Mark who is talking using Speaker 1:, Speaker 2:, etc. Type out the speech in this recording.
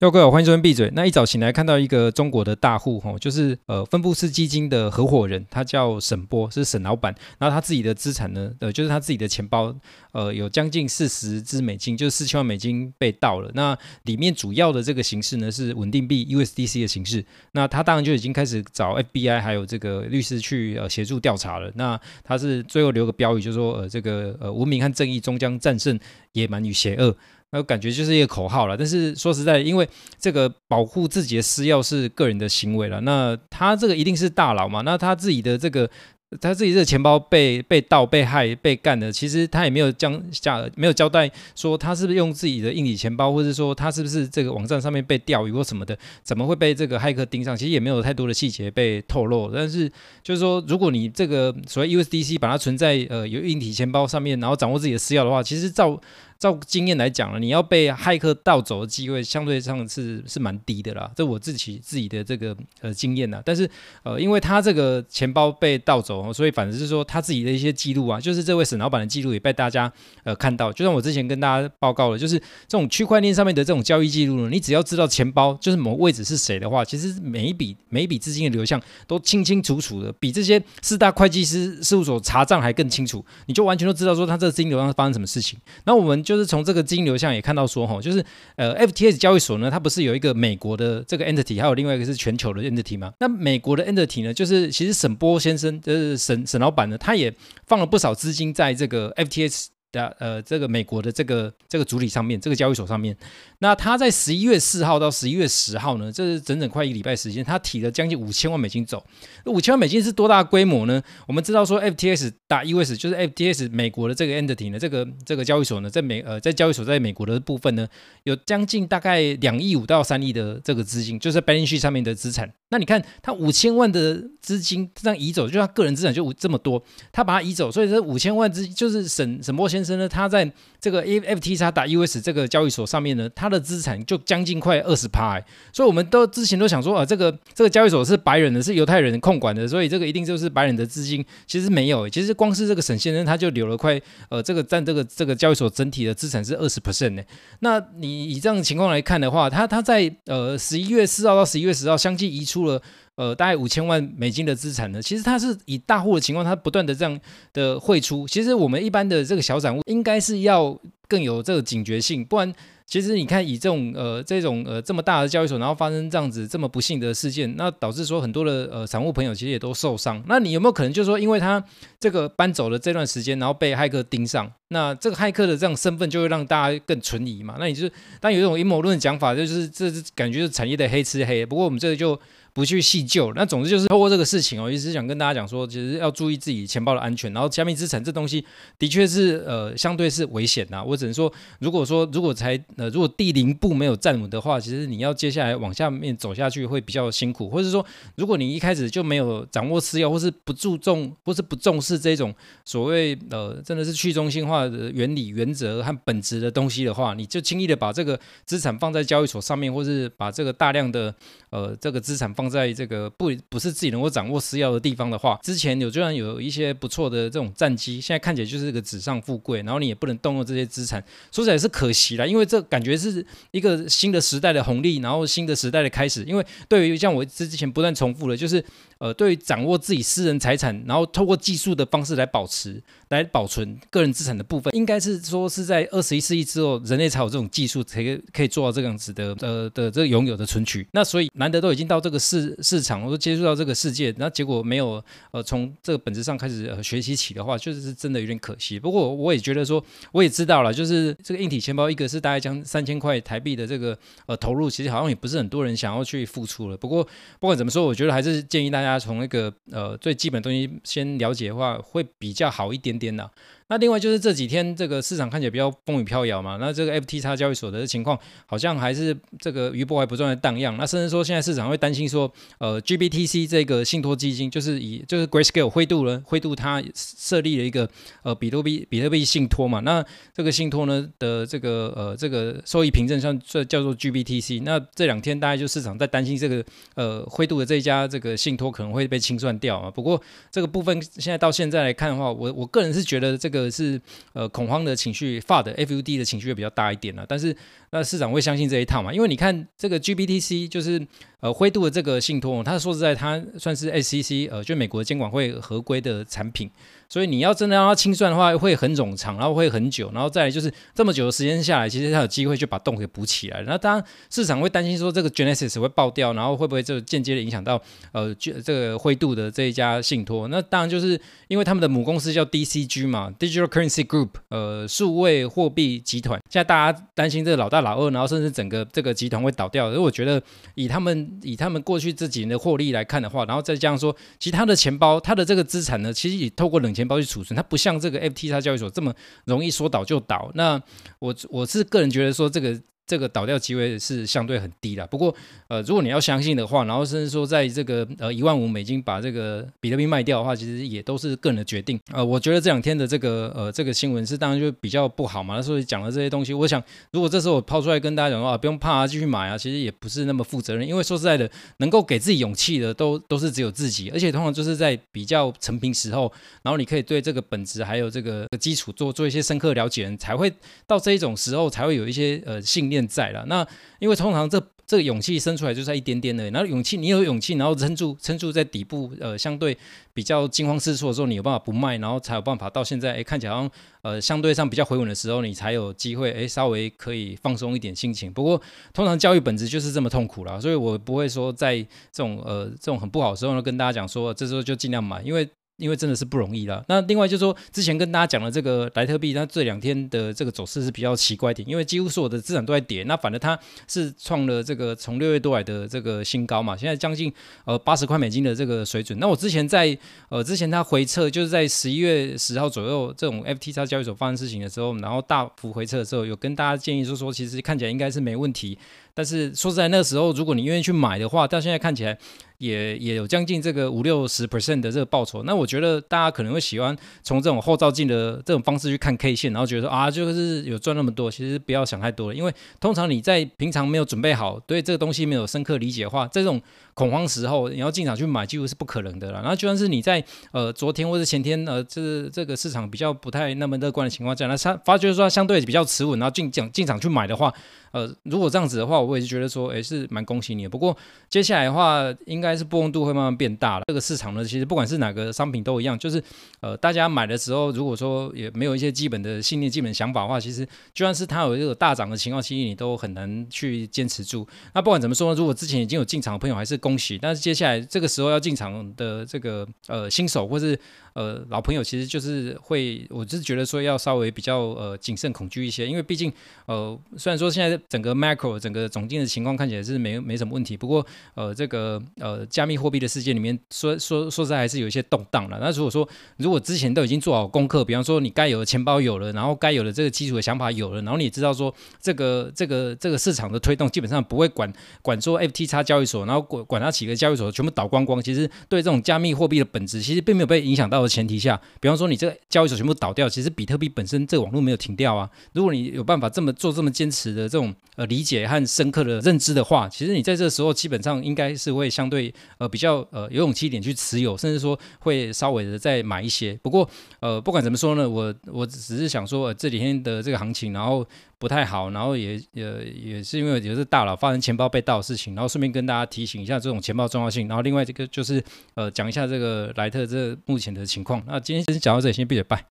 Speaker 1: 要各位好，欢迎收听闭嘴。那一早醒来看到一个中国的大户，吼，就是呃分布式基金的合伙人，他叫沈波，是沈老板。然后他自己的资产呢，呃，就是他自己的钱包，呃，有将近四十只美金，就是四千万美金被盗了。那里面主要的这个形式呢，是稳定币 USDC 的形式。那他当然就已经开始找 FBI 还有这个律师去呃协助调查了。那他是最后留个标语，就是说呃这个呃文明和正义终将战胜野蛮与邪恶。那感觉就是一个口号了，但是说实在，因为这个保护自己的私钥是个人的行为了，那他这个一定是大佬嘛，那他自己的这个。他自己这个钱包被被盗、被害、被干的，其实他也没有将下没有交代说他是不是用自己的硬体钱包，或者说他是不是这个网站上面被钓鱼或什么的，怎么会被这个骇客盯上？其实也没有太多的细节被透露。但是就是说，如果你这个所谓 USDC 把它存在呃有硬体钱包上面，然后掌握自己的私钥的话，其实照照经验来讲了，你要被骇客盗走的机会相对上是是蛮低的啦。这我自己自己的这个呃经验呐。但是呃，因为他这个钱包被盗走。所以，反正是说他自己的一些记录啊，就是这位沈老板的记录也被大家呃看到。就像我之前跟大家报告了，就是这种区块链上面的这种交易记录呢，你只要知道钱包就是某位置是谁的话，其实每一笔每一笔资金的流向都清清楚楚的，比这些四大会计师事务所查账还更清楚。你就完全都知道说他这个资金流向发生什么事情。那我们就是从这个资金流向也看到说，哈，就是呃 FTS 交易所呢，它不是有一个美国的这个 entity，还有另外一个是全球的 entity 吗？那美国的 entity 呢，就是其实沈波先生就是。是沈沈老板呢，他也放了不少资金在这个 FTX。呃，这个美国的这个这个主体上面，这个交易所上面，那他在十一月四号到十一月十号呢，这是整整快一个礼拜时间，他提了将近五千万美金走。那五千万美金是多大规模呢？我们知道说，FTS 打 US 就是 FTS 美国的这个 entity 呢，这个这个交易所呢，在美呃在交易所在美国的部分呢，有将近大概两亿五到三亿的这个资金，就是 balance 上面的资产。那你看他五千万的资金这样移走，就他个人资产就这么多，他把它移走，所以这五千万资就是沈沈波先生生呢，他在这个 FTX 打 US 这个交易所上面呢，他的资产就将近快二十趴，所以我们都之前都想说啊，这个这个交易所是白人的，是犹太人控管的，所以这个一定就是白人的资金，其实没有，其实光是这个沈先生他就留了快呃这个占这个这个交易所整体的资产是二十 percent 呢。那你以这样的情况来看的话，他他在呃十一月四号到十一月十号相继移。出了呃大概五千万美金的资产呢，其实它是以大户的情况，它不断的这样的汇出。其实我们一般的这个小散户应该是要更有这个警觉性，不然其实你看以这种呃这种呃这么大的交易所，然后发生这样子这么不幸的事件，那导致说很多的呃散户朋友其实也都受伤。那你有没有可能就是说，因为他这个搬走了这段时间，然后被骇客盯上，那这个骇客的这样身份就会让大家更存疑嘛？那你就是当有一种阴谋论的讲法，就是这是感觉是产业的黑吃黑。不过我们这个就。不去细究，那总之就是透过这个事情哦，一直想跟大家讲说，其实要注意自己钱包的安全。然后加密资产这东西的确是呃相对是危险呐。我只能说，如果说如果才呃如果第零步没有站稳的话，其实你要接下来往下面走下去会比较辛苦。或者说，如果你一开始就没有掌握私钥，或是不注重，或是不重视这种所谓呃真的是去中心化的原理、原则和本质的东西的话，你就轻易的把这个资产放在交易所上面，或是把这个大量的呃这个资产放。放在这个不不是自己能够掌握私钥的地方的话，之前有虽然有一些不错的这种战绩，现在看起来就是个纸上富贵，然后你也不能动用这些资产，说起来是可惜了，因为这感觉是一个新的时代的红利，然后新的时代的开始。因为对于像我之之前不断重复的，就是。呃，对于掌握自己私人财产，然后透过技术的方式来保持、来保存个人资产的部分，应该是说是在二十一世纪之后，人类才有这种技术，才可以做到这样子的呃的这个拥有的存取。那所以难得都已经到这个市市场，我都接触到这个世界，那结果没有呃从这个本质上开始呃学习起的话，就是真的有点可惜。不过我也觉得说，我也知道了，就是这个硬体钱包，一个是大概将三千块台币的这个呃投入，其实好像也不是很多人想要去付出了。不过不管怎么说，我觉得还是建议大家。从那个呃最基本的东西先了解的话，会比较好一点点的。那另外就是这几天这个市场看起来比较风雨飘摇嘛，那这个 FTX 交易所的情况好像还是这个余波还不断的荡漾。那甚至说现在市场会担心说，呃，GBTC 这个信托基金就是以就是 Grayscale 灰度了，灰度它设立了一个呃比特币比特币信托嘛。那这个信托呢的这个呃这个收益凭证上这叫做 GBTC。那这两天大概就市场在担心这个呃灰度的这一家这个信托可能会被清算掉啊。不过这个部分现在到现在来看的话，我我个人是觉得这个。个是呃恐慌的情绪，FUD FUD 的情绪会比较大一点呢。但是那市场会相信这一套嘛？因为你看这个 GBTC 就是呃灰度的这个信托，它说实在它算是 SEC 呃就美国监管会合规的产品。所以你要真的让它清算的话，会很冗长，然后会很久，然后再来就是这么久的时间下来，其实它有机会就把洞给补起来。那当然市场会担心说这个 Genesis 会爆掉，然后会不会就间接的影响到呃这个灰度的这一家信托？那当然就是因为他们的母公司叫 DCG 嘛，Digital Currency Group，呃，数位货币集团。现在大家担心这个老大老二，然后甚至整个这个集团会倒掉。而我觉得以他们以他们过去这几年的获利来看的话，然后再加上说，其实他的钱包，他的这个资产呢，其实也透过冷钱包去储存，它不像这个 F T 叉交易所这么容易说倒就倒。那我我是个人觉得说这个。这个倒掉机会是相对很低的，不过呃，如果你要相信的话，然后甚至说在这个呃一万五美金把这个比特币卖掉的话，其实也都是个人的决定。呃，我觉得这两天的这个呃这个新闻是当然就比较不好嘛，那所以讲了这些东西，我想如果这时候我抛出来跟大家讲的话，不用怕啊，继续买啊，其实也不是那么负责任，因为说实在的，能够给自己勇气的都都是只有自己，而且通常就是在比较成平时候，然后你可以对这个本质还有这个基础做做一些深刻了解，才会到这一种时候才会有一些呃信念现在了。那因为通常这这个勇气生出来就在一点点的，然后勇气你有勇气，然后撑住撑住在底部，呃，相对比较惊慌失措的时候，你有办法不卖，然后才有办法到现在，哎，看起来好像呃相对上比较回稳的时候，你才有机会，哎，稍微可以放松一点心情。不过通常教育本质就是这么痛苦啦，所以我不会说在这种呃这种很不好的时候呢，跟大家讲说这时候就尽量买，因为。因为真的是不容易了。那另外就是说，之前跟大家讲的这个莱特币，它这两天的这个走势是比较奇怪一点，因为几乎所有的资产都在跌。那反正它是创了这个从六月多来的这个新高嘛，现在将近呃八十块美金的这个水准。那我之前在呃之前它回撤，就是在十一月十号左右这种 FTX 交易所发生事情的时候，然后大幅回撤的时候，有跟大家建议说说，其实看起来应该是没问题。但是说实在，那时候如果你愿意去买的话，到现在看起来也也有将近这个五六十 percent 的这个报酬。那我觉得大家可能会喜欢从这种后照镜的这种方式去看 K 线，然后觉得说啊，就是有赚那么多。其实不要想太多了，因为通常你在平常没有准备好，对这个东西没有深刻理解的话，这种恐慌时候你要进场去买，几乎是不可能的了。然后就算是你在呃昨天或者前天呃这这个市场比较不太那么乐观的情况下，那它发觉说相对比较持稳，然后进讲进场去买的话。呃，如果这样子的话，我也是觉得说，诶，是蛮恭喜你的。不过接下来的话，应该是波动度会慢慢变大了。这个市场呢，其实不管是哪个商品都一样，就是呃，大家买的时候，如果说也没有一些基本的信念、基本想法的话，其实就算是它有这个大涨的情况，其实你都很难去坚持住。那不管怎么说呢，如果之前已经有进场的朋友，还是恭喜。但是接下来这个时候要进场的这个呃新手或是呃老朋友，其实就是会，我是觉得说要稍微比较呃谨慎、恐惧一些，因为毕竟呃虽然说现在。整个 macro 整个总经的情况看起来是没没什么问题，不过呃这个呃加密货币的世界里面说说说实在还是有一些动荡了。那如果说如果之前都已经做好功课，比方说你该有的钱包有了，然后该有的这个基础的想法有了，然后你也知道说这个这个这个市场的推动基本上不会管管说 FTX 交易所，然后管管它几个交易所全部倒光光，其实对这种加密货币的本质其实并没有被影响到的前提下，比方说你这个交易所全部倒掉，其实比特币本身这个网络没有停掉啊。如果你有办法这么做这么坚持的这种。呃，理解和深刻的认知的话，其实你在这时候基本上应该是会相对呃比较呃有勇气一点去持有，甚至说会稍微的再买一些。不过呃不管怎么说呢，我我只是想说，呃，这几天的这个行情，然后不太好，然后也也也是因为也是大佬发生钱包被盗的事情，然后顺便跟大家提醒一下这种钱包重要性。然后另外这个就是呃讲一下这个莱特这目前的情况。那今天先讲到这里，先闭嘴拜。